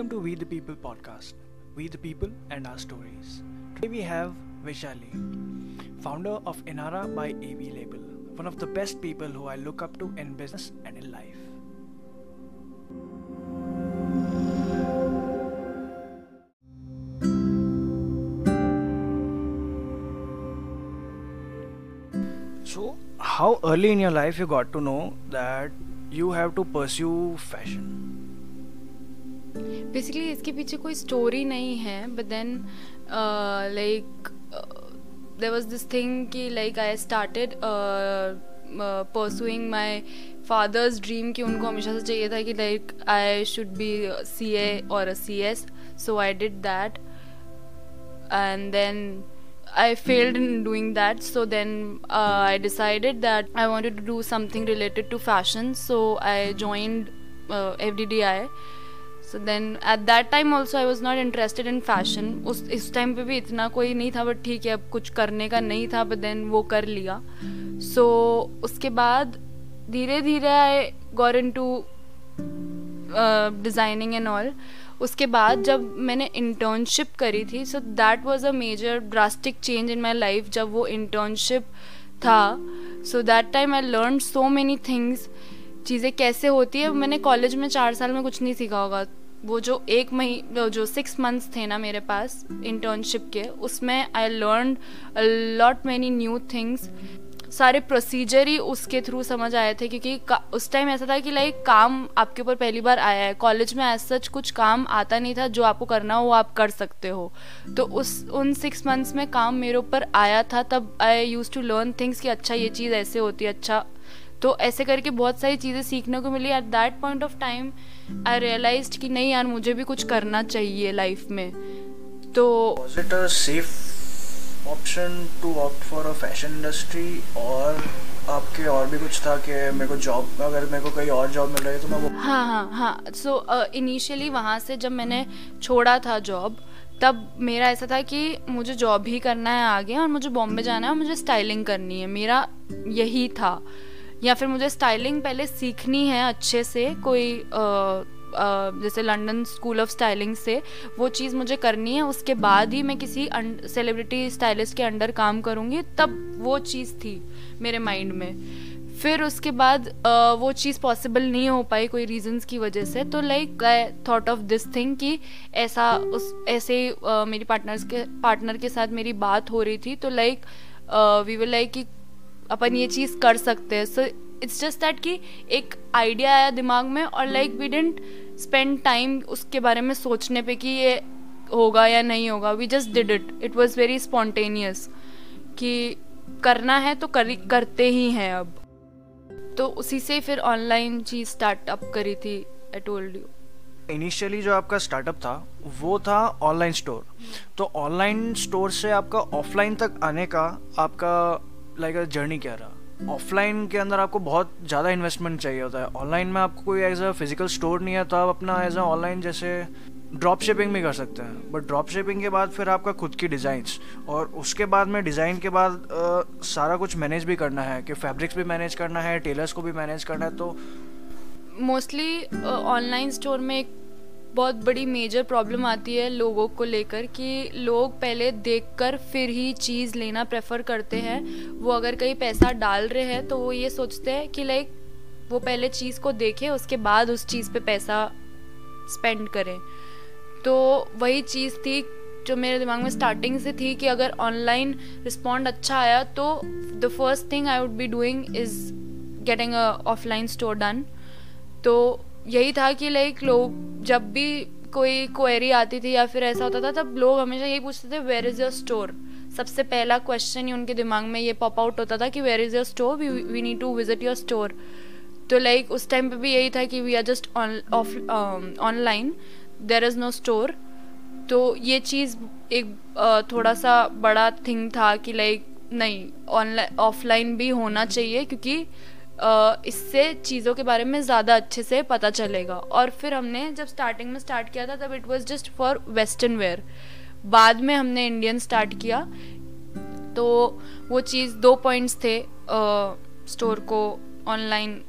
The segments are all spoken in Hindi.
Welcome to We the People podcast. We the People and Our Stories. Today we have Vishali, founder of Inara by AB Label, one of the best people who I look up to in business and in life. So, how early in your life you got to know that you have to pursue fashion? Basically इसके पीछे कोई स्टोरी नहीं है but then like there was this thing कि like I started pursuing my father's dream कि उनको हमेशा से चाहिए था कि like I should be C A और C S so I did that and then I failed in doing that, so then uh, I decided that I wanted to do something related to fashion. So I joined uh, FDDI. So then at that time also I was not interested in fashion उस इस टाइम पे भी इतना कोई नहीं था बट ठीक है अब कुछ करने का नहीं था बट देन वो कर लिया। सो so, उसके बाद धीरे धीरे I got into designing and all उसके बाद जब मैंने इंटर्नशिप करी थी so that was a major drastic change in my life जब वो इंटर्नशिप था। So that time I learn so many things चीज़ें कैसे होती है मैंने कॉलेज में चार साल में कुछ नहीं सीखा होगा। वो जो एक मही जो सिक्स मंथ्स थे ना मेरे पास इंटर्नशिप के, उसमें I learn lot many new things सारे प्रोसीजर ही उसके थ्रू समझ आए थे क्योंकि उस टाइम ऐसा था कि लाइक काम आपके ऊपर पहली बार आया है। कॉलेज में ऐसा सच कुछ काम आता नहीं था, जो आपको करना हो वो आप कर सकते हो। तो उस, उन सिक्स मंथ्स में काम मेरे ऊपर आया था, तब I use to learn things कि अच्छा ये चीज़ ऐसे होती है अच्छा तो ऐसे करके बहुत सारी चीज़ें सीखने को मिली। At that point of time I realise कि नहीं यार मुझे भी कुछ करना चाहिए लाइफ में। तो safe option to opt for a fashion industry और आपके और भी कुछ था कि मेरे को जॉब अगर मेरे को कहीं और जॉब मिल रही है तो मैं वो हाँ हाँ हाँ। सो इनिशियली वहाँ से जब मैंने छोड़ा था जॉब तब मेरा ऐसा था कि मुझे जॉब ही करना है आगे और मुझे बॉम्बे जाना है और मुझे स्टाइलिंग करनी है। मेरा यही था। या फिर मुझे स्टाइलिंग पहले सीखनी है अच्छे से कोई आ, Uh, जैसे लंदन स्कूल ऑफ़ स्टाइलिंग से वो चीज़ मुझे करनी है उसके बाद ही मैं किसी सेलिब्रिटी स्टाइलिस्ट के अंडर काम करूँगी तब वो चीज़ थी मेरे माइंड में। फिर उसके बाद uh, वो चीज़ पॉसिबल नहीं हो पाई कोई रीजंस की वजह से तो like I thought of this thing कि ऐसा उस ऐसे uh, मेरी पार्टनर्स के पार्टनर के साथ मेरी बात हो रही थी तो लाइक वी विल लाइक कि अपन ये चीज़ कर सकते हैं। सो इट्स जस्ट दैट कि एक आइडिया आया दिमाग में और like we didn't spend time उसके बारे में सोचने पे कि ये होगा या नहीं होगा। We just did it it was very spontaneous कि करना है तो कर, करते ही हैं अब। तो उसी से फिर ऑनलाइन चीज़ स्टार्टअप करी थी आई टोल्ड यू इनिशियली जो आपका स्टार्टअप था वो था ऑनलाइन स्टोर तो ऑनलाइन स्टोर से आपका ऑफलाइन तक आने का आपका लाइक अ जर्नी क्या रहा? ऑफलाइन के अंदर आपको बहुत ज़्यादा इन्वेस्टमेंट चाहिए होता है। ऑनलाइन में आपको कोई एज अ फ़िज़िकल स्टोर नहीं है तो आप अपना एज अ ऑनलाइन जैसे ड्रॉप शिपिंग भी कर सकते हैं। बट ड्रॉप शिपिंग के बाद फिर आपका खुद की डिज़ाइंस और उसके बाद में डिज़ाइन के बाद आ, सारा कुछ मैनेज भी करना है कि फैब्रिक्स भी मैनेज करना है टेलर्स को भी मैनेज करना है तो मोस्टली ऑनलाइन स्टोर में एक बहुत बड़ी मेजर प्रॉब्लम आती है लोगों को लेकर कि लोग पहले देखकर फिर ही चीज़ लेना प्रेफर करते हैं। वो अगर कहीं पैसा डाल रहे हैं तो वो ये सोचते हैं कि लाइक वो पहले चीज़ को देखें, उसके बाद उस चीज़ पे पैसा स्पेंड करें। तो वही चीज़ थी जो मेरे दिमाग में स्टार्टिंग से थी कि अगर ऑनलाइन रिस्पॉन्ड अच्छा आया तो the first thing I would be doing is getting a offline store done तो यही था कि लाइक लोग जब भी कोई क्वेरी आती थी या फिर ऐसा होता था, तब लोग हमेशा यही पूछते थे वेयर इज़ योर स्टोर सबसे पहला क्वेश्चन ही उनके दिमाग में ये पॉप आउट होता था कि where is your store we we need to visit your store तो लाइक उस टाइम पे भी यही था कि we are just online there is no store तो ये चीज़ एक थोड़ा सा बड़ा थिंग था कि लाइक नहीं ऑनलाइन ऑफलाइन भी होना चाहिए क्योंकि इससे चीज़ों के बारे में ज़्यादा अच्छे से पता चलेगा। और फिर हमने जब स्टार्टिंग में स्टार्ट किया था, तब it was just for western wear बाद में हमने इंडियन स्टार्ट किया। तो वो चीज़ दो पॉइंट्स थे स्टोर को ऑनलाइन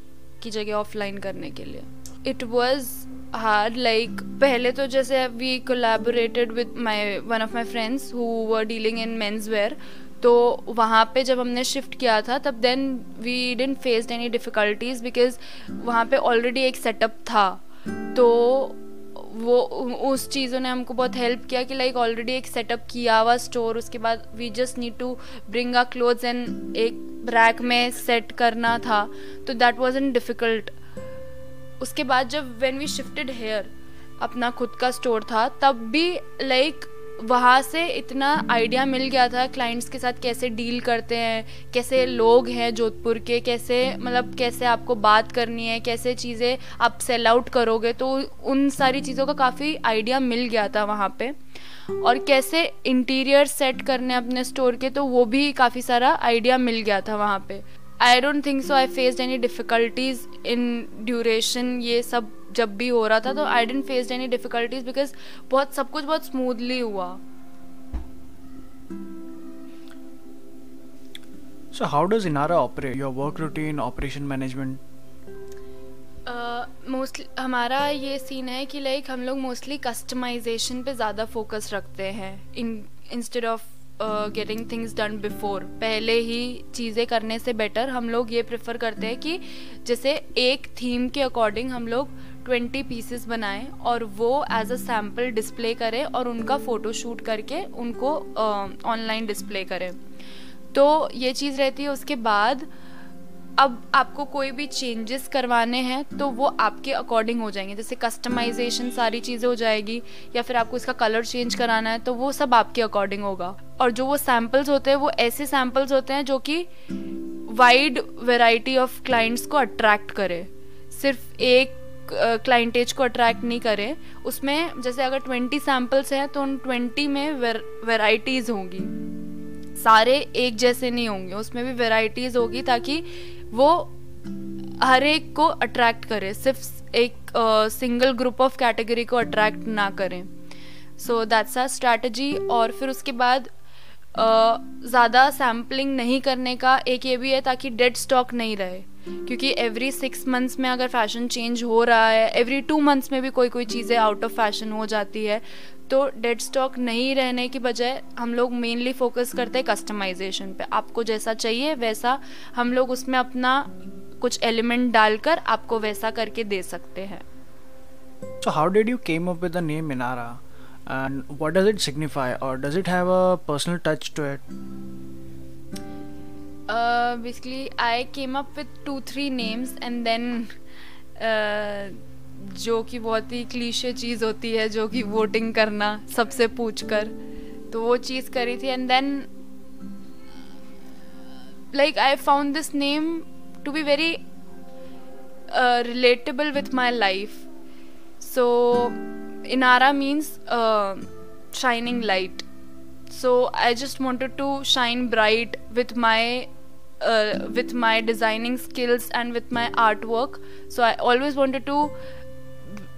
की जगह ऑफलाइन करने के लिए। इट वॉज़ hard, like, पहले तो जैसे we collaborated with my, one of my friends who were dealing in menswear तो वहाँ पे जब हमने शिफ्ट किया था, तब then we didn't faced any difficulties because वहाँ पे ऑलरेडी एक सेटअप था। तो वो, उस चीज़ों ने हमको बहुत हेल्प किया कि लाइक ऑलरेडी एक सेटअप किया हुआ स्टोर उसके बाद we just need to bring a clothes and एक रैक में सेट करना था। तो दैट वॉज़ इन डिफ़िकल्ट उसके बाद जब वेन वी शिफ्टेड हेयर अपना खुद का स्टोर था, तब भी लाइक वहाँ से इतना आइडिया मिल गया था क्लाइंट्स के साथ कैसे डील करते हैं, कैसे लोग हैं जोधपुर के, कैसे मतलब कैसे आपको बात करनी है, कैसे चीज़ें आप सेल आउट करोगे तो उन सारी चीज़ों का काफ़ी आइडिया मिल गया था वहाँ पे। और कैसे इंटीरियर सेट करने अपने स्टोर के तो वो भी काफ़ी सारा आइडिया मिल गया था वहाँ पे। I don't think so I faced any difficulties in duration ये सब जब भी हो रहा था तो I didn't faced any difficulties because बहुत सब कुछ बहुत स्मूथली हुआ So how does Inara operate? Your work routine, operation management? Mostly uh, हमारा ये सीन है कि लाइक हम लोग मोस्टली कस्टमाइजेशन पे ज़्यादा फोकस रखते हैं in instead of getting things done before पहले ही चीज़ें करने से बेटर हम लोग ये प्रेफर करते हैं कि जैसे एक थीम के अकॉर्डिंग हम लोग ट्वेंटी पीसेस बनाएँ और वो एज अ सैंपल डिस्प्ले करें और उनका फ़ोटो शूट करके उनको ऑनलाइन डिस्प्ले करें। तो ये चीज़ रहती है, उसके बाद अब आपको कोई भी चेंजेस करवाने हैं तो वो आपके अकॉर्डिंग हो जाएँगे। जैसे कस्टमाइजेशन सारी चीज़ें हो जाएगी या फिर आपको इसका कलर चेंज कराना है तो वो सब आपके अकॉर्डिंग होगा। और जो वो सैम्पल्स होते हैं, वो ऐसे सैम्पल्स होते हैं जो कि वाइड वेराइटी ऑफ़ क्लाइंट्स को अट्रैक्ट करे। सिर्फ़ एक क्लाइंटेज को अट्रैक्ट नहीं करे। उसमें जैसे अगर ट्वेंटी सैम्पल्स हैं तो उन ट्वेंटी में वेराइटीज़ होंगी। सारे एक जैसे नहीं होंगे। उसमें भी वेराइटीज़ होगी ताकि वो हर एक को अट्रैक्ट करे। सिर्फ़ एक सिंगल ग्रुप ऑफ़ कैटेगरी को अट्रैक्ट ना करें। सो दैट्स अ स्ट्रैटेजी और फिर उसके बाद ज़्यादा सैम्पलिंग नहीं करने का एक ये भी है ताकि डेड स्टॉक नहीं रहे। क्योंकि एवरी सिक्स मंथ्स में अगर फ़ैशन चेंज हो रहा है एवरी टू मंथ्स में भी कोई कोई चीज़ें आउट ऑफ़ फ़ैशन हो जाती है तो डेड स्टॉक नहीं रहने की बजाय हम लोग मेनली फोकस करते हैं कस्टमाइजेशन पे। आपको जैसा चाहिए, वैसा हम लोग उसमें अपना कुछ एलिमेंट डालकर आपको वैसा करके दे सकते हैं। So, how did you came up with the name Minara? And what does it signify or does it have a personal touch to it? Uh, basically, I came up with two three names and then uh, जो कि बहुत ही क्लीशे चीज़ होती है जो कि वोटिंग करना सबसे पूछ कर तो वो चीज़ करी थी and then like I found this name to be very relatable with my life so Inara means uh, shining light. So I just wanted to shine bright with my uh, with my designing skills and with my artwork. So I always wanted to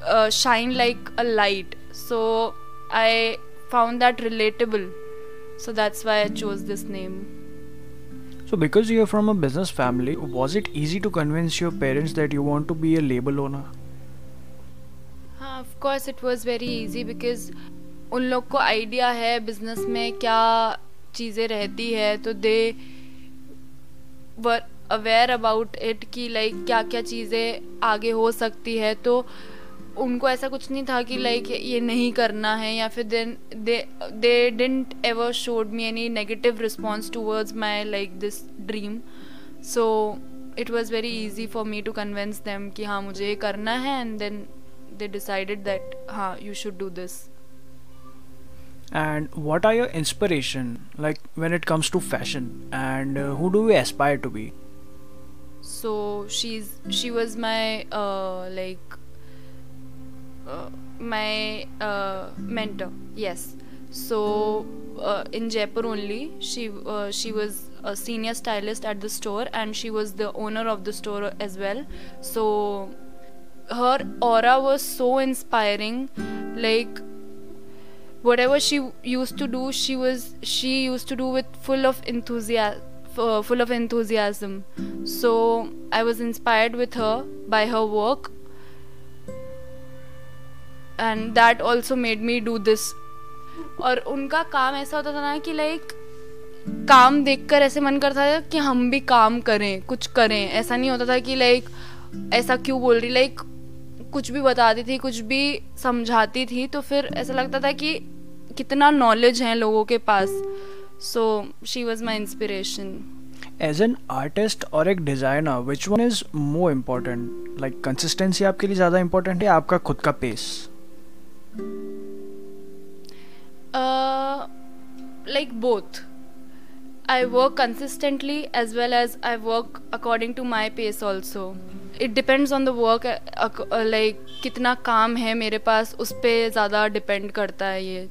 uh, shine like a light. So I found that relatable. So that's why I chose this name. So, because you're from a business family, was it easy to convince your parents that you want to be a label owner? Of course it was very easy because उन लोग को आइडिया है बिज़नेस में क्या चीज़ें रहती है तो they were aware about it कि लाइक क्या क्या चीज़ें आगे हो सकती है तो उनको ऐसा कुछ नहीं था कि लाइक ये नहीं करना है या फिर then they they didn't ever showed me any negative response towards my like this dream so it was very easy for me to convince them कि हाँ मुझे ये करना है and then they decided that you should do this. And what are your inspiration like when it comes to fashion? And uh, who do we aspire to be? So she's she was my uh, like uh, my uh, mentor yes. So uh, in jaipur only she uh, she was a senior stylist at the store and she was the owner of the store as well. So her aura was so inspiring, like whatever she used to do, she was she used to do with full of enthusiasm. uh, full of enthusiasm. So I was inspired with her by her work and that also made me do this और उनका काम ऐसा होता था ना कि लाइक काम देखकर ऐसे मन करता था कि हम भी काम करें कुछ करें ऐसा नहीं होता था कि लाइक ऐसा क्यों बोल रही लाइक कुछ भी बताती थी कुछ भी समझाती थी तो फिर ऐसा लगता था कि कितना नॉलेज है लोगों के पास। So she was my inspiration as an artist और एक designer which one is more important like consistency आपके लिए ज़्यादा इम्पोर्टेंट है आपका खुद का pace like both I work consistently as well as I work according to my pace also. It depends on the work uh, uh, कितना काम है मेरे पास उस पर ज़्यादा डिपेंड करता है ये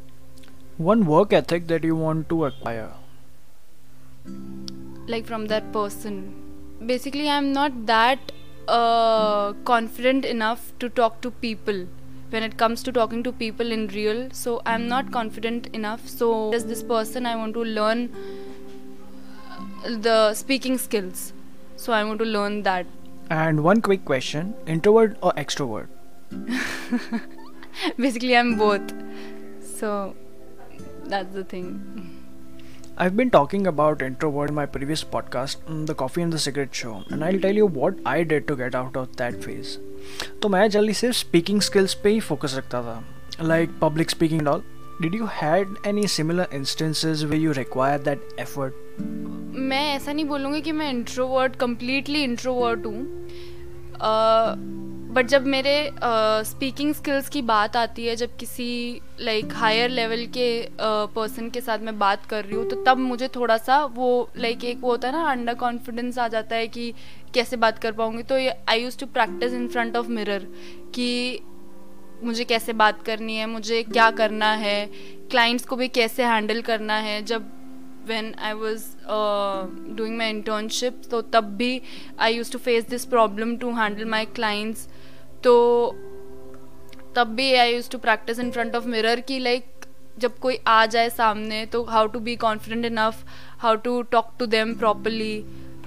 One work ethic that you want to acquire. Like from that person. Basically, I'm not that uh, confident enough to talk to people when it comes to talking to people in real. So I'm not confident enough. So as this person, I want to learn the speaking skills. So I want to learn that. And one quick question introvert or extrovert? Basically, I'm both. So that's the thing. I've been talking about introvert in my previous podcast, mm, The Coffee and the Cigarette Show, and I'll tell you what I did to get out of that phase. तो मैं जल्दी सिर्फ स्पीकिंग स्किल्स पे ही फोकस रखता था like public speaking and all did you had any similar instances way you require that effort मैं ऐसा नहीं बोलूँगी कि मैं इंट्रोवर्ट कम्प्लीटली इंट्रोवर्ट हूँ। बट जब मेरे स्पीकिंग uh, स्किल्स की बात आती है जब किसी लाइक हायर लेवल के पर्सन uh, के साथ मैं बात कर रही हूँ तो तब मुझे थोड़ा सा वो लाइक like, एक वो होता है ना अंडर कॉन्फिडेंस आ जाता है कि कैसे बात कर पाऊँगी। तो I use to practice in front of mirror कि मुझे कैसे बात करनी है, मुझे क्या करना है क्लाइंट्स को भी कैसे हैंडल करना है, जब when I was doing my internship तो तब भी I use to face this problem to handle my clients तो तब भी I use to practice in front of mirror की लाइक जब कोई आ जाए सामने तो how to be confident enough how to talk to them properly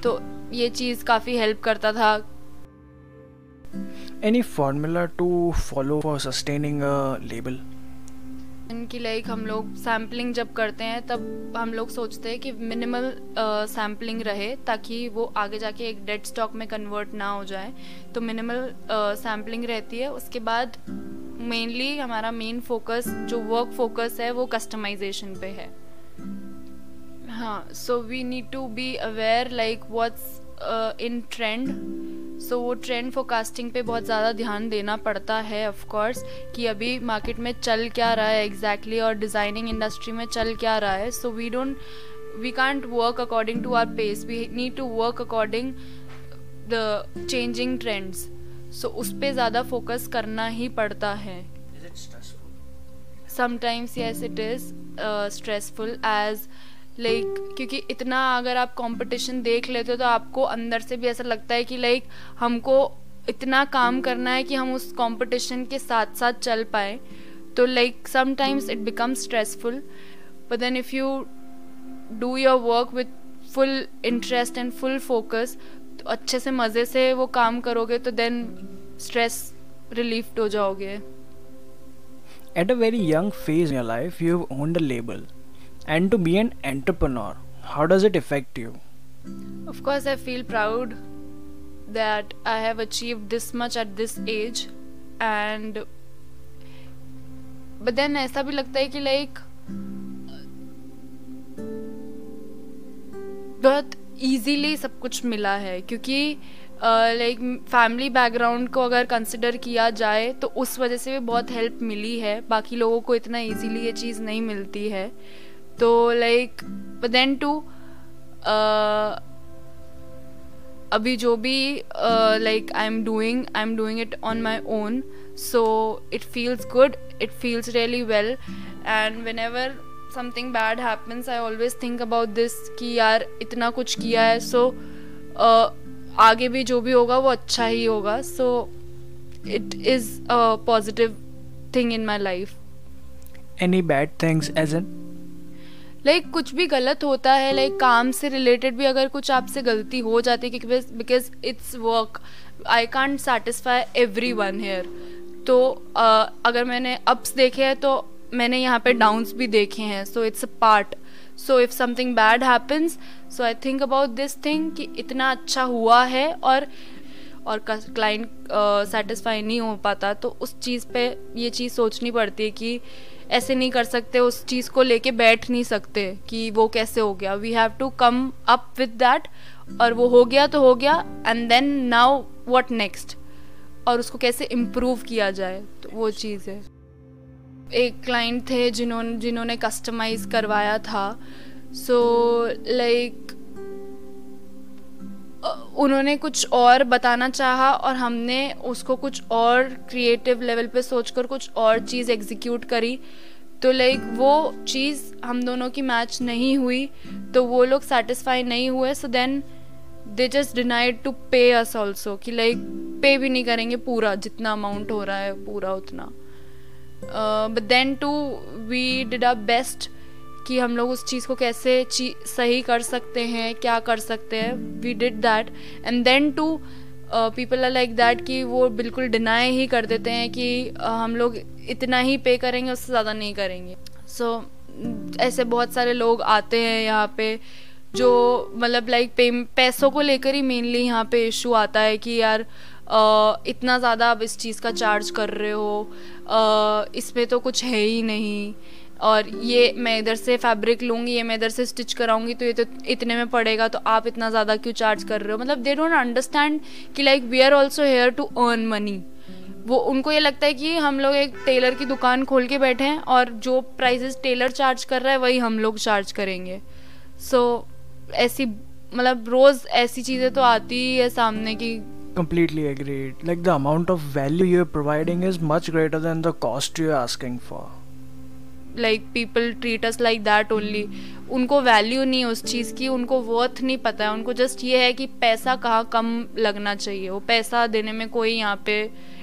तो ये चीज़ काफ़ी हेल्प करता था any formula to follow for sustaining a label इनकी लाइक हम लोग सैम्पलिंग जब करते हैं, तब हम लोग सोचते हैं कि मिनिमल सैम्पलिंग रहे ताकि वो आगे जाके एक डेड स्टॉक में कन्वर्ट ना हो जाए। तो मिनिमल सैम्पलिंग रहती है। उसके बाद मेनली हमारा मेन फोकस जो वर्क फोकस है, वो कस्टमाइजेशन पे है। हाँ so we need to be aware like what's in trend so वो ट्रेंड फोकास्टिंग पे बहुत ज़्यादा ध्यान देना पड़ता है ऑफ़ कोर्स कि अभी मार्केट में चल क्या रहा है एग्जैक्टली exactly, और डिज़ाइनिंग इंडस्ट्री में चल क्या रहा है। So we don't we can't work according to our pace we need to work according the changing trends so उस पर ज़्यादा फोकस करना ही पड़ता है। Sometimes yes it is stressful as like like, क्योंकि इतना अगर आप कंपटीशन देख लेते हो तो आपको अंदर से भी ऐसा लगता है कि लाइक like, हमको इतना काम करना है कि हम उस कंपटीशन के साथ साथ चल पाए तो like sometimes it become stressful but then if you do your work with full interest and full focus तो अच्छे से मज़े से वो काम करोगे तो देन स्ट्रेस रिलीफ हो जाओगे At a very young phase in your life, you've owned a label. And to be an entrepreneur how does it affect you of course i feel proud that i have achieved this much at this age and but then ऐसा भी लगता है कि लाइक बहुत इजीली सब कुछ मिला है क्योंकि लाइक फैमिली बैकग्राउंड को अगर कंसिडर किया जाए तो उस वजह से भी बहुत हेल्प मिली है बाकी लोगों को इतना इजीली ये चीज़ नहीं मिलती है तो लाइक देन टू अभी जो भी like I am doing I am doing it on my own so it feels good it feels really well and whenever something bad happens I always think about this कि यार इतना कुछ किया है सो so, uh, आगे भी जो भी होगा वो अच्छा ही होगा. So it is positive thing in my life any bad things as an like कुछ भी गलत होता है लाइक काम से रिलेटेड भी अगर कुछ आपसे गलती हो जाती है because it's work I can't satisfy everyone here तो uh, अगर मैंने अप्स देखे हैं तो मैंने यहाँ पे डाउन्स भी देखे हैं so it's a part so if something bad happens so I think about this thing कि इतना अच्छा हुआ है और और क्लाइंट सेटिस्फाई uh, नहीं हो पाता तो उस चीज़ पे ये चीज़ सोचनी पड़ती है कि ऐसे नहीं कर सकते उस चीज़ को लेके बैठ नहीं सकते कि वो कैसे हो गया। We have to come up with that और वो हो गया तो हो गया and then now what next और उसको कैसे इम्प्रूव किया जाए? तो वो चीज़ है। एक क्लाइंट थे जिन्होंने जिन्होंने कस्टमाइज करवाया था। सो so, लाइक like, उन्होंने कुछ और बताना चाहा और हमने उसको कुछ और क्रिएटिव लेवल पे सोचकर कुछ और चीज़ एग्जीक्यूट करी। तो लाइक वो चीज़ हम दोनों की मैच नहीं हुई तो वो लोग सेटिस्फाई नहीं हुए। So then they just denied to pay us also कि लाइक पे भी नहीं करेंगे पूरा, जितना अमाउंट हो रहा है पूरा उतना। But then too we did our best कि हम लोग उस चीज़ को कैसे ची, सही कर सकते हैं क्या कर सकते हैं। We did that and then too people are like that कि वो बिल्कुल डिनाई ही कर देते हैं कि uh, हम लोग इतना ही पे करेंगे उससे ज़्यादा नहीं करेंगे। सो so, ऐसे बहुत सारे लोग आते हैं यहाँ पे जो मतलब लाइक पे पैसों को लेकर ही मेनली यहाँ पे इशू आता है कि यार uh, इतना ज़्यादा आप इस चीज़ का चार्ज कर रहे हो uh, इसमें तो कुछ है ही नहीं। और ये मैं इधर से फैब्रिक लूँगी ये मैं इधर से स्टिच कराऊँगी तो ये तो इतने में पड़ेगा तो आप इतना ज़्यादा क्यों चार्ज कर रहे हो? मतलब दे डोंट अंडरस्टैंड कि like we are also here to earn money वो उनको ये लगता है कि हम लोग एक टेलर की दुकान खोल के बैठे हैं और जो प्राइजेस टेलर चार्ज कर रहा है वही हम लोग चार्ज करेंगे। सो so, ऐसी मतलब रोज़ ऐसी चीज़ें तो आती ही है सामने की completely agreed. Like the amount of value you're providing is much greater than the cost you're asking for. Like people treat us like that only उनको वैल्यू नहीं उस चीज़ की उनको वर्थ नहीं पता है। उनको जस्ट ये है कि पैसा कहाँ कम लगना चाहिए। वो पैसा देने में कोई यहाँ पे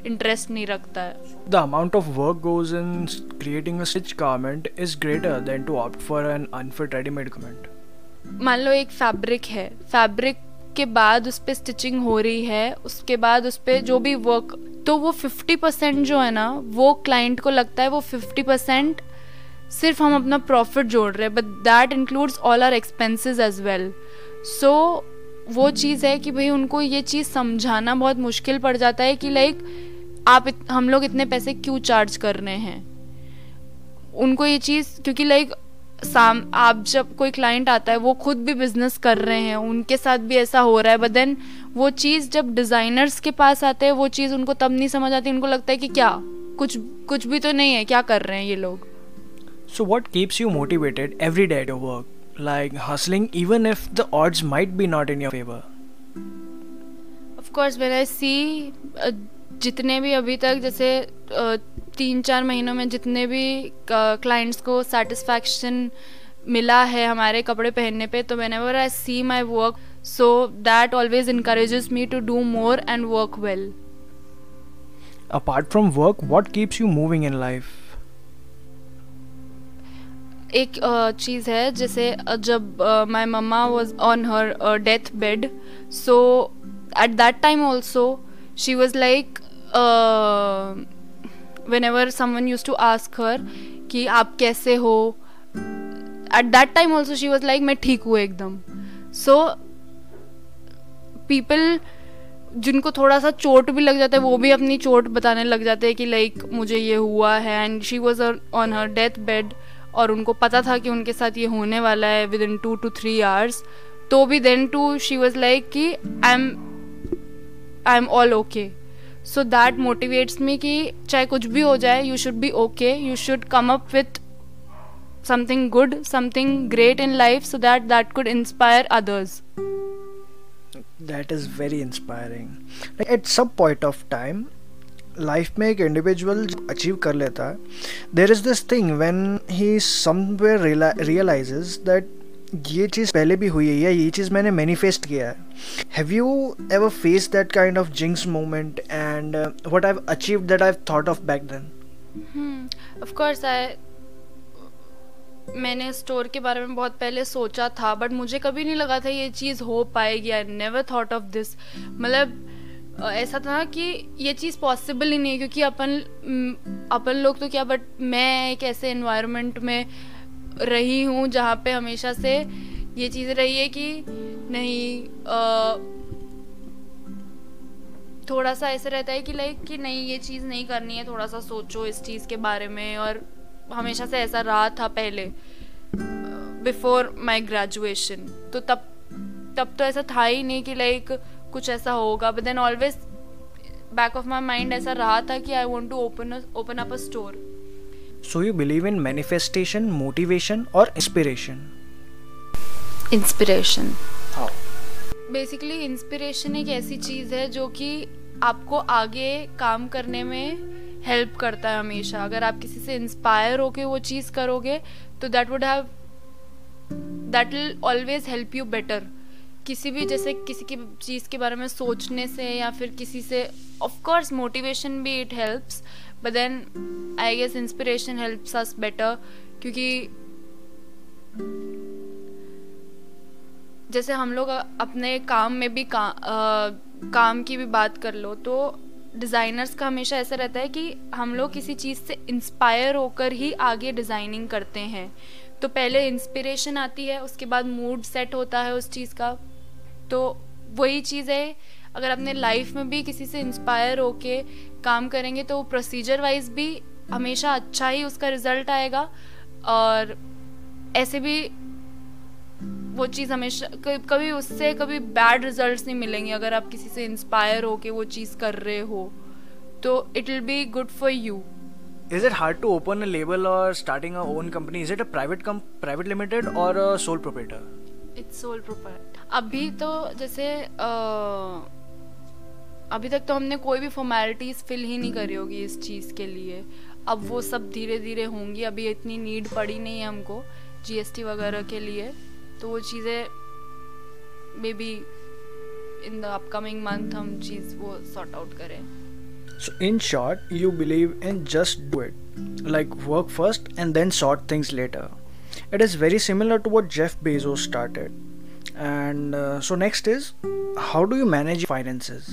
इंटरेस्ट नहीं रखता है। The amount of work goes in creating a stitch garment is greater than to opt for an unfit readymade garment मान लो एक फैब्रिक है। फैब्रिक के बाद उस पर स्टिचिंग हो रही है। उसके बाद उस पर जो भी वर्क तो वो फिफ्टी परसेंट जो है ना वो क्लाइंट को लगता है वो फिफ्टी परसेंट सिर्फ़ हम अपना प्रॉफिट जोड़ रहे हैं but that includes all our expenses as well so वो चीज़ है कि भाई उनको ये चीज़ समझाना बहुत मुश्किल पड़ जाता है कि लाइक आप इत, हम लोग इतने पैसे क्यों चार्ज कर रहे हैं? उनको ये चीज़ क्योंकि लाइक साम आप जब कोई क्लाइंट आता है वो खुद भी बिज़नेस कर रहे हैं उनके साथ भी ऐसा हो रहा है बट देन वो चीज़ जब डिज़ाइनर्स के पास आते हैं वो चीज़ उनको तब नहीं समझ आती उनको लगता है कि क्या कुछ कुछ भी तो नहीं है क्या कर रहे हैं ये लोग? So, what keeps you motivated every day to work? Like hustling, even if the odds might be not in your favor? Of course, when I see uh, जितने भी अभी तक जैसे uh, तीन चार महीनों में जितने भी क्लाइंट्स uh, को सेटिस्फैक्शन मिला है हमारे कपड़े पहनने पे तो whenever I see my work so that always encourages me to do more and work well Apart from work, what keeps you moving in life? एक चीज़ है जैसे जब my mamma was on her death bed so at that time also she was like whenever someone use to ask her कि आप कैसे हो at that time also she was like मैं ठीक हूँ एकदम. सो पीपल जिनको थोड़ा सा चोट भी लग जाता है वो भी अपनी चोट बताने लग जाते हैं कि लाइक like, मुझे ये हुआ है and she was on her death bed और उनको पता था कि उनके साथ ये होने वाला है within two two three hours तो भी then too she was like कि I am I am all okay so that motivates me कि चाहे कुछ भी हो जाए you should be okay you should come up with something good something great in life so that that could inspire others that is very inspiring. Like, at some point of time life में एक इंडिविजुअल अचीव कर लेता है there is this thing when he somewhere realises that ये चीज़ पहले भी हुई है या ये चीज़ मैंने मैनिफेस्ट किया है। Have you ever face that kind of jinx moment and what I achieve that I thought of back then of course I मैंने स्टोर के बारे में बहुत पहले सोचा था बट मुझे कभी नहीं लगा था ये चीज़ हो पाएगी। I never thought of this मतलब ऐसा था कि ये चीज़ पॉसिबल ही नहीं है क्योंकि अपन अपन लोग तो क्या बट मैं एक ऐसे इन्वायरमेंट में रही हूँ जहाँ पे हमेशा से ये चीज़ रही है कि नहीं अ, थोड़ा सा ऐसा रहता है कि लाइक कि नहीं ये चीज़ नहीं करनी है थोड़ा सा सोचो इस चीज़ के बारे में। और हमेशा से ऐसा रहा था पहले बिफोर माई ग्रेजुएशन तो तब तब तो ऐसा था ही नहीं कि लाइक कुछ ऐसा होगा but then always back of my mind ऐसा रहा था कि I want to open open up a store so you believe in manifestation motivation और इंस्पिरेशन इंस्पिरेशन बेसिकली इंस्पिरेशन एक ऐसी चीज़ है जो कि आपको आगे काम करने में हेल्प करता है हमेशा। अगर आप किसी से इंस्पायर होके वो चीज़ करोगे तो that would have that will always help you better किसी भी जैसे किसी की चीज़ के बारे में सोचने से या फिर किसी से ऑफ़ कोर्स मोटिवेशन भी it helps but then I guess inspiration helps us better क्योंकि जैसे हम लोग अपने काम में भी का, आ, काम की भी बात कर लो तो डिज़ाइनर्स का हमेशा ऐसा रहता है कि हम लोग किसी चीज़ से इंस्पायर होकर ही आगे डिज़ाइनिंग करते हैं। तो पहले इंस्पिरेशन आती है उसके बाद मूड सेट होता है उस चीज़ का। तो वही चीज़ है। अगर अपने लाइफ में भी किसी से इंस्पायर होके काम करेंगे तो प्रोसीजर वाइज भी हमेशा अच्छा ही उसका रिज़ल्ट आएगा। और ऐसे भी वो चीज़ हमेशा कभी उससे कभी बैड रिजल्ट्स नहीं मिलेंगे अगर आप किसी से इंस्पायर होके वो चीज़ कर रहे हो। तो it will be good for you Is it hard to open a label or starting a own company? Is it a private com- private limited or a sole proprietor? It's sole proper अभी तो जैसे अ, अभी तक तो हमने कोई भी फॉर्मेलिटीज फिल ही नहीं करी होगी इस चीज़ के लिए अब वो सब धीरे धीरे होंगी अभी इतनी नीड पड़ी नहीं है हमको जीएसटी वगैरह के लिए तो वो चीज़ें maybe in the upcoming month हम चीज़ वो सॉर्ट आउट करें So in short, you believe in just do it, like work first and then sort things later. It is very similar to what Jeff Bezos started. And uh, so next is, how do you manage finances?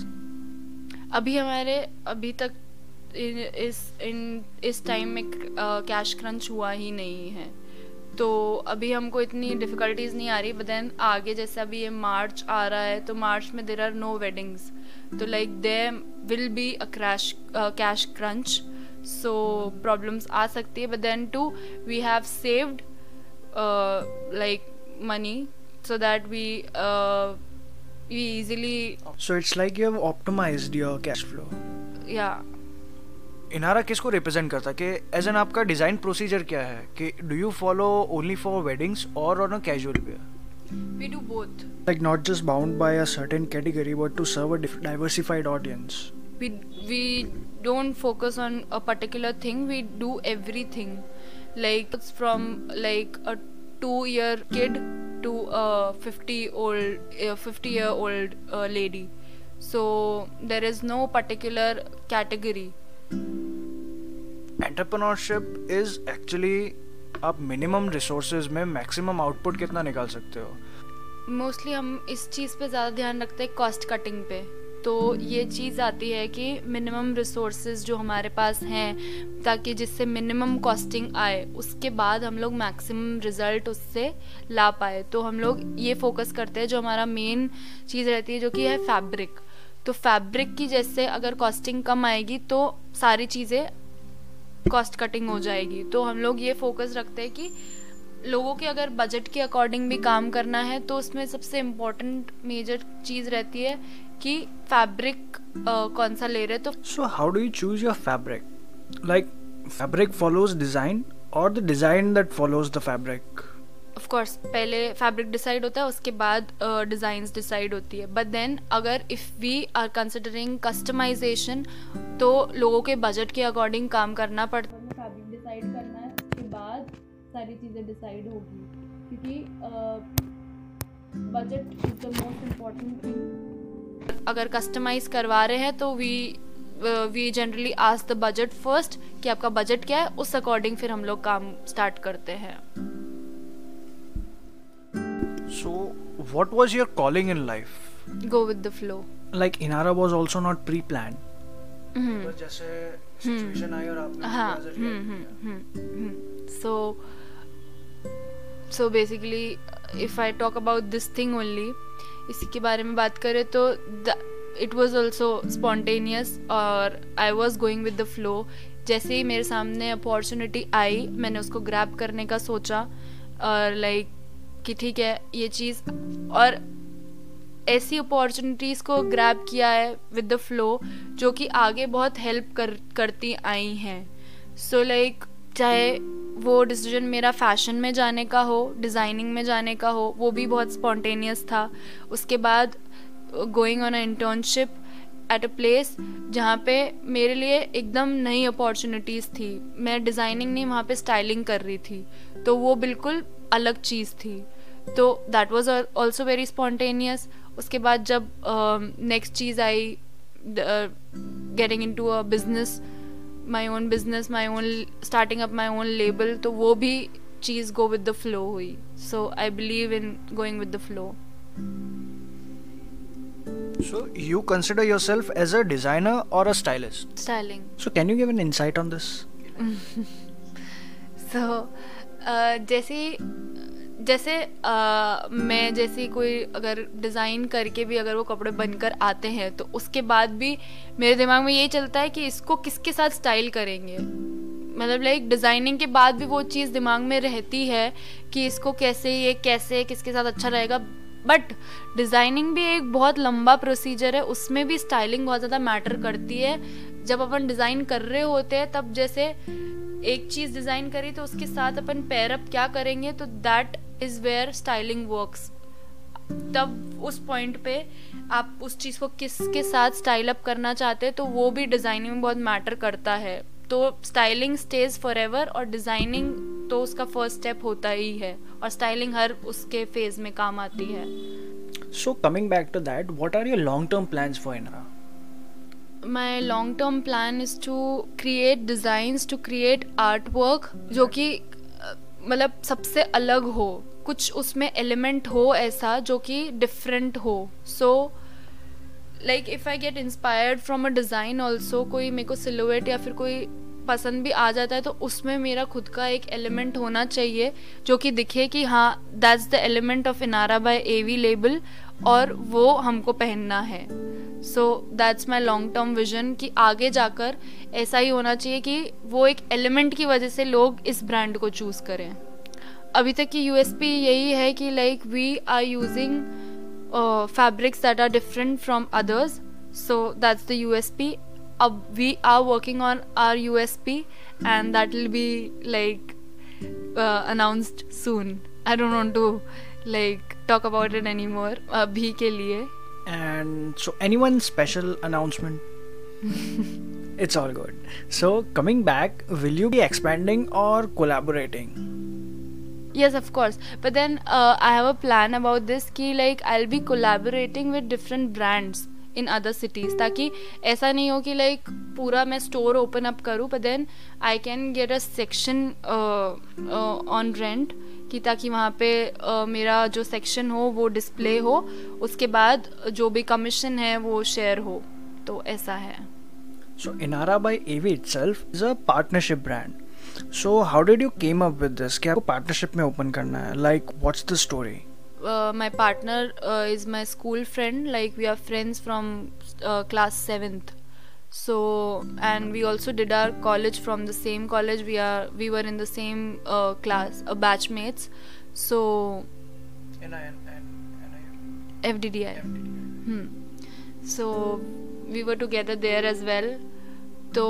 अभी हमारे अभी तक इन, इस इन इस टाइम में कैश क्रंच हुआ ही नहीं है। तो अभी हमको इतनी डिफ़िकल्टीज नहीं आ रही बट देन आगे जैसे अभी ये मार्च आ रहा है तो मार्च में देर आर नो वेडिंग्स तो like they will be a crash cash crunch so problems आ सकती है but then too we have saved like money so that we uh, we easily So it's like you have optimized your cash flow. yeah Inara किसको रिप्रेजेंट करता है कि एज एन आपका डिज़ाइन प्रोसीजर क्या है कि do you follow only for weddings और on a casual wear we do both like not just bound by a certain category but to serve a dif- diversified audience we we don't focus on a particular thing we do everything like it's from like a two year kid to a 50 old a 50 year old uh, lady. So there is no particular category. Entrepreneurship is actually आप मिनिमम रिसोर्सेज में मैक्सिमम आउटपुट कितना निकाल सकते हो? मोस्टली हम इस चीज़ पे ज़्यादा ध्यान रखते हैं कॉस्ट कटिंग पे। तो ये चीज़ आती है कि मिनिमम रिसोर्सेज जो हमारे पास हैं, ताकि जिससे मिनिमम कॉस्टिंग आए, उसके बाद हम लोग मैक्सिमम रिज़ल्ट उससे ला पाए। तो हम लोग ये फोकस करते हैं, जो हमारा मेन चीज़ रहती है, जो कि है फैब्रिक तो फैब्रिक की जैसे अगर कॉस्टिंग कम आएगी तो सारी चीज़ें कॉस्ट कटिंग हो जाएगी। तो हम लोग ये फोकस रखते हैं कि लोगों के अगर बजट के अकॉर्डिंग भी काम करना है तो उसमें सबसे इम्पोर्टेंट मेजर चीज़ रहती है कि फैब्रिक कौन सा ले रहे तो so how do you choose your fabric like fabric follows design और the design that follows the fabric of course पहले फैब्रिक डिसाइड होता है उसके बाद डिज़ाइंस डिसाइड होती है। बट देन अगर if we are considering customization तो लोगों के बजट के अकॉर्डिंग काम करना पड़ता है फैब्रिक डिसाइड करना है उसके बाद सारी चीज़ें डिसाइड होगी। क्योंकि budget is the most important thing अगर कस्टमाइज करवा रहे हैं तो we we generally ask the budget first कि आपका बजट क्या है उस अकॉर्डिंग फिर हम लोग काम स्टार्ट करते हैं। सो what was your calling in life? Go with the flow. Like Inara was also not pre-planned. हम्म बस जैसे सिचुएशन आई और आपने हाँ उसको as इसी के बारे में बात करें तो इट वॉज़ ऑल्सो स्पॉन्टेनियस और I was going with the flow जैसे ही मेरे सामने अपॉर्चुनिटी आई, मैंने उसको ग्रैब करने का सोचा और लाइक कि ठीक है, ये चीज़ और ऐसी अपॉर्चुनिटीज़ को ग्रैब किया है विद द फ्लो जो कि आगे बहुत हेल्प कर, करती आई हैं। सो लाइक चाहे वो डिसीज़न मेरा फ़ैशन में जाने का हो डिज़ाइनिंग में जाने का हो वो भी बहुत स्पॉन्टेनियस था। उसके बाद going on a internship at a place जहाँ पे मेरे लिए एकदम नई अपॉर्चुनिटीज़ थी। मैं डिज़ाइनिंग नहीं वहाँ पे स्टाइलिंग कर रही थी। तो वो बिल्कुल अलग चीज़ थी। तो that was also very spontaneous उसके बाद जब next uh, cheese I getting into a business my own business my own starting up my own label तो वो भी चीज़ गो विद द फ्लो हुई so I believe in going with the flow So you consider yourself as a designer or a stylist? Styling So can you give an insight on this? So जैसे जैसे uh, मैं जैसे कोई अगर डिज़ाइन करके भी अगर वो कपड़े बनकर आते हैं तो उसके बाद भी मेरे दिमाग में यही चलता है कि इसको किसके साथ स्टाइल करेंगे? मतलब लाइक डिज़ाइनिंग के बाद भी वो चीज़ दिमाग में रहती है कि इसको कैसे ये कैसे किसके साथ अच्छा रहेगा। बट डिज़ाइनिंग भी एक बहुत लंबा प्रोसीजर है उसमें भी स्टाइलिंग बहुत ज़्यादा मैटर करती है। जब अपन डिज़ाइन कर रहे होते हैं तब जैसे एक चीज़ डिज़ाइन करी तो उसके साथ अपन पैरअप क्या करेंगे तो that is where styling works तब उस पॉइंट पे आप उस चीज़ को किसके साथ स्टाइल अप करना चाहते हैं तो वो भी डिज़ाइनिंग में बहुत मैटर करता है। तो स्टाइलिंग स्टेज फॉर एवर और डिज़ाइनिंग तो उसका फ़र्स्ट स्टेप होता ही है और स्टाइलिंग हर उसके फ़ेज़ में काम आती है। So coming back to that, what are your long-term plans for Inara? My long term plan is to create designs to create art work जो कि मतलब सबसे अलग हो, कुछ उसमें एलिमेंट हो ऐसा जो कि डिफरेंट हो। So like if I get inspired from a design also कोई मेरे को सिलोवेट या फिर कोई पसंद भी आ जाता है तो उसमें मेरा खुद का एक एलिमेंट होना चाहिए, जो कि दिखे कि हाँ that's the element of Inara by A V label और वो हमको पहनना है। So that's my long term vision कि आगे जाकर ऐसा ही होना चाहिए कि वो एक एलिमेंट की वजह से लोग इस ब्रांड को चूज़ करें। अभी तक की यूएसपी यही है कि like we are using fabrics that are different from others so that's the USP अब we are working on our USP and that will be like announced soon I don't want to talk about it anymore अभी के लिए And so anyone special announcement? it's all good. So coming back, will you be expanding or collaborating? yes of course but then uh, i have a plan about this कि like i'll be collaborating with different brands in other cities ताकि ऐसा नहीं हो कि like पूरा मैं स्टोर ओपन अप करूँ but then I can get a section uh, uh, on rent कि ताकि वहाँ पे मेरा जो सेक्शन हो वो डिस्प्ले हो। उसके बाद जो भी कमीशन है वो शेयर हो। तो ऐसा है। So Inara by AV itself is a partnership brand so how did you came up with this क्या पार्टनरशिप में ओपन करना है? Like what's the story my partner is my school friend like we are friends from class seventh so and we also did our college from the same college we are we were in the same uh, class uh, batchmates so fddi hmm. so we were together there as well तो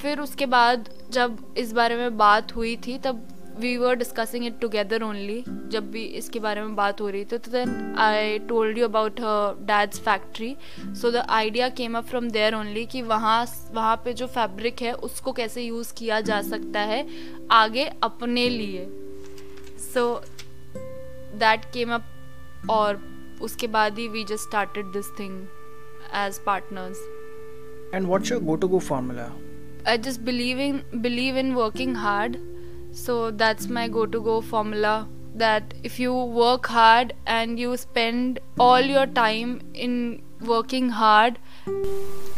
फिर उसके बाद जब इस बारे में बात हुई थी तब we were discussing it together only जब भी इसके बारे में बात हो रही थी तो then I told you about dad's factory so the idea came up from there only कि वहाँ वहाँ पे जो फैब्रिक है उसको कैसे यूज़ किया जा सकता है आगे अपने लिए सो दैट केम अप और उसके बाद ही we just started this thing as partners And what's your go-to-go formula? I just believe in believe in working hard. So that's my go to go formula that if you work hard and you spend all your time in working hard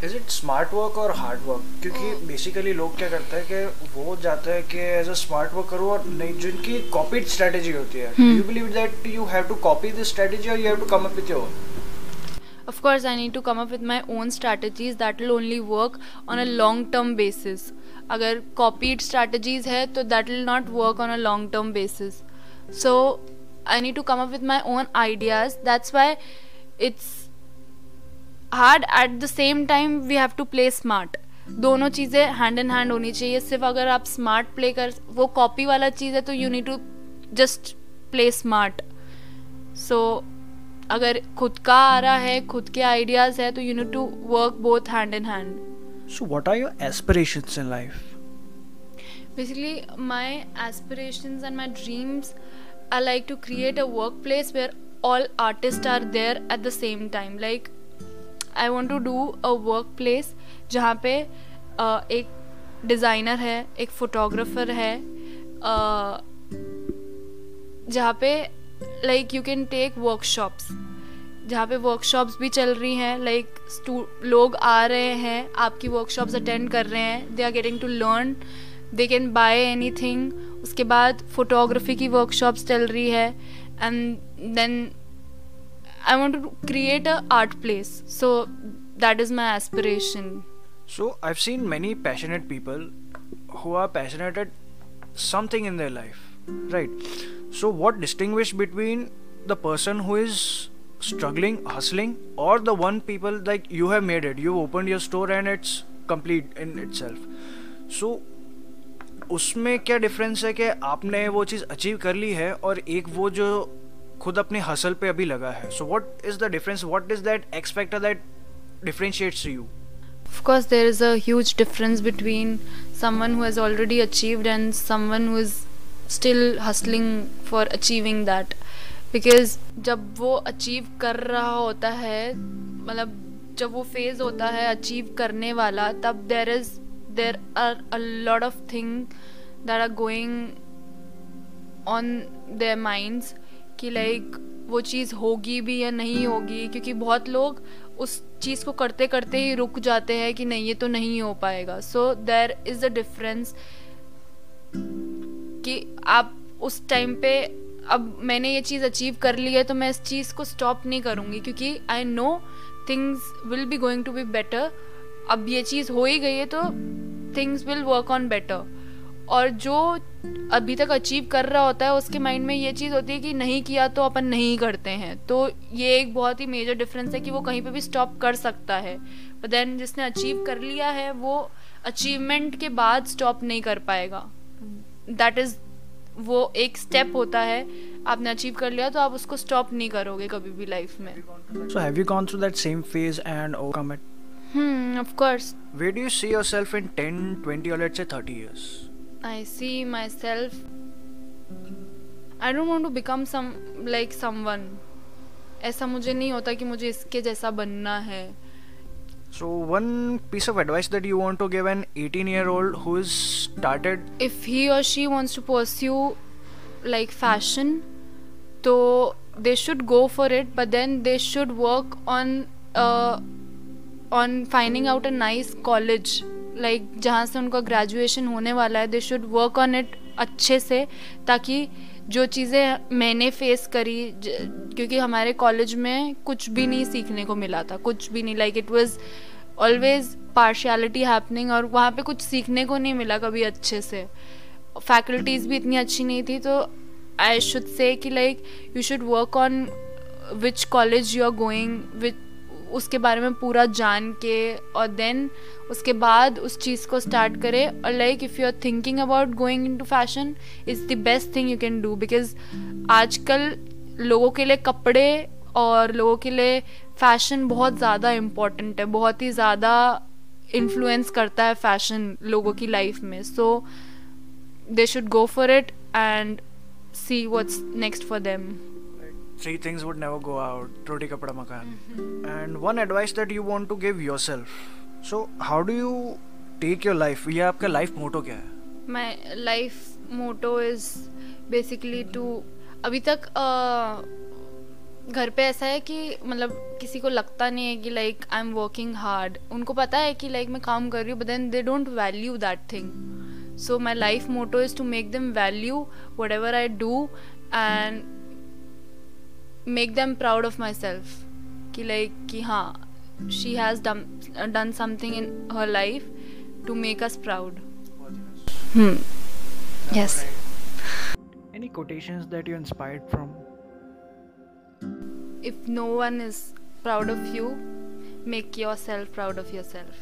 is it smart work और हार्ड वर्क क्योंकि बेसिकली लोग क्या करते हैं कि वो जाते हैं कि एज अ स्मार्ट वर्क करो और नहीं जिनकी कॉपीड स्ट्रेटेजी होती है you believe that you have to copy this strategy और you have to come up with your of course i need to come up with my own strategies that will only work on a long term basis अगर कॉपीड स्ट्रैटेजीज है तो that will not work on a long term basis so I need to come up with my own ideas that's why it's hard at the same time we have to play smart दोनों चीज़ें हैंड इन हैंड होनी चाहिए। सिर्फ़ अगर आप स्मार्ट प्ले कर, वो कॉपी वाला चीज़ है तो you need to just play smart so अगर खुद का आ रहा है, खुद के आइडियाज़ है तो you need to work both hand in hand so what are your aspirations in life basically my aspirations and my dreams i like to create a workplace where all artists are there at the same time like i want to do a workplace जहाँ पे uh, एक डिज़ाइनर है एक फोटोग्राफर है uh, जहाँ पे like you can take workshops जहाँ पे वर्कशॉप्स भी चल रही हैं लाइक like, लोग आ रहे हैं आपकी वर्कशॉप्स अटेंड कर रहे हैं they are getting to learn they can buy any उसके बाद फोटोग्राफी की वर्कशॉप्स चल रही है and then I want to create a art place so that is my aspiration so I seen many passionate people who are passionate at something in their life right? So what distinguish between the person who is struggling hustling or the one people like you have made it you opened your store and it's complete in itself so उसमें क्या डिफरेंस है कि आपने वो चीज़ अचीव कर ली है और एक वो जो खुद अपने हसल पे अभी लगा है so what is the difference what is that aspect that differentiates you Of course, there is a huge difference between someone who has already achieved and someone who is still hustling for achieving that. Because जब वो अचीव कर रहा होता है मतलब जब वो फ़ेज़ होता है अचीव करने वाला, तब there is there are a lot of thing that are going on their minds कि लाइक वो चीज़ होगी भी या नहीं होगी, क्योंकि बहुत लोग उस चीज़ को करते करते ही रुक जाते हैं कि नहीं, ये तो नहीं हो पाएगा। So there is a difference कि आप उस टाइम पे अब मैंने ये चीज़ अचीव कर ली है तो मैं इस चीज़ को स्टॉप नहीं करूँगी, क्योंकि I know things will be going to be better अब ये चीज़ हो ही गई है तो things will work on better और जो अभी तक अचीव कर रहा होता है, उसके माइंड में ये चीज़ होती है कि नहीं किया तो अपन नहीं करते हैं। तो ये एक बहुत ही मेजर डिफरेंस है कि वो कहीं पे भी स्टॉप कर सकता है। बट देन जिसने अचीव कर लिया है, वो अचीवमेंट के बाद स्टॉप नहीं कर पाएगा। दैट इज़ वो एक स्टेप होता है आपने अचीव कर लिया तो आप उसको स्टॉप नहीं करोगे कभी भी लाइफ में। So have you gone through that same phase and overcome it hmm of course where do you see yourself in 10 20 और let's say 30 years I see myself I don't want to become some like someone ऐसा मुझे नहीं होता कि मुझे इसके जैसा बनना है। So one piece of advice that you want to give an 18 year old who is started if he or she wants to pursue like fashion so they should go for it but then they should work on uh, on finding out a nice college like, जहाँ से उनका ग्रेजुएशन होने वाला है they should work on it अच्छे से ताकि जो चीज़ें मैंने फेस करी क्योंकि हमारे कॉलेज में कुछ भी नहीं सीखने को मिला था, कुछ भी नहीं like it was always partiality happening और वहाँ पे कुछ सीखने को नहीं मिला कभी अच्छे से। फैकल्टीज़ भी इतनी अच्छी नहीं थी तो आई शुड से कि like you should work on which college you are going which उसके बारे में पूरा जान के और देन उसके बाद उस चीज़ को स्टार्ट करें और like if you are thinking about going into fashion is the best thing you can do because आजकल लोगों के लिए कपड़े और लोगों के लिए फ़ैशन बहुत ज़्यादा इंपॉर्टेंट है, बहुत ही ज़्यादा इन्फ्लुएंस करता है फ़ैशन लोगों की लाइफ में। So they should go for it and see what's next for them three things would never go out roti kapda makan and one advice that you want to give yourself so how do you take your life ये आपका लाइफ मोटो क्या है my life motto is basically to अभी तक uh, घर पे ऐसा है कि मतलब किसी को लगता नहीं है कि like I am working hard उनको पता है कि लाइक मैं काम कर रही हूँ but then they don't value that thing so my life motto is to make them value whatever I do and Make them proud of myself कि लाइक कि हाँ she has done something in her life to make us proud yes Any quotations that you inspired from? if no one is proud of you make yourself proud of yourself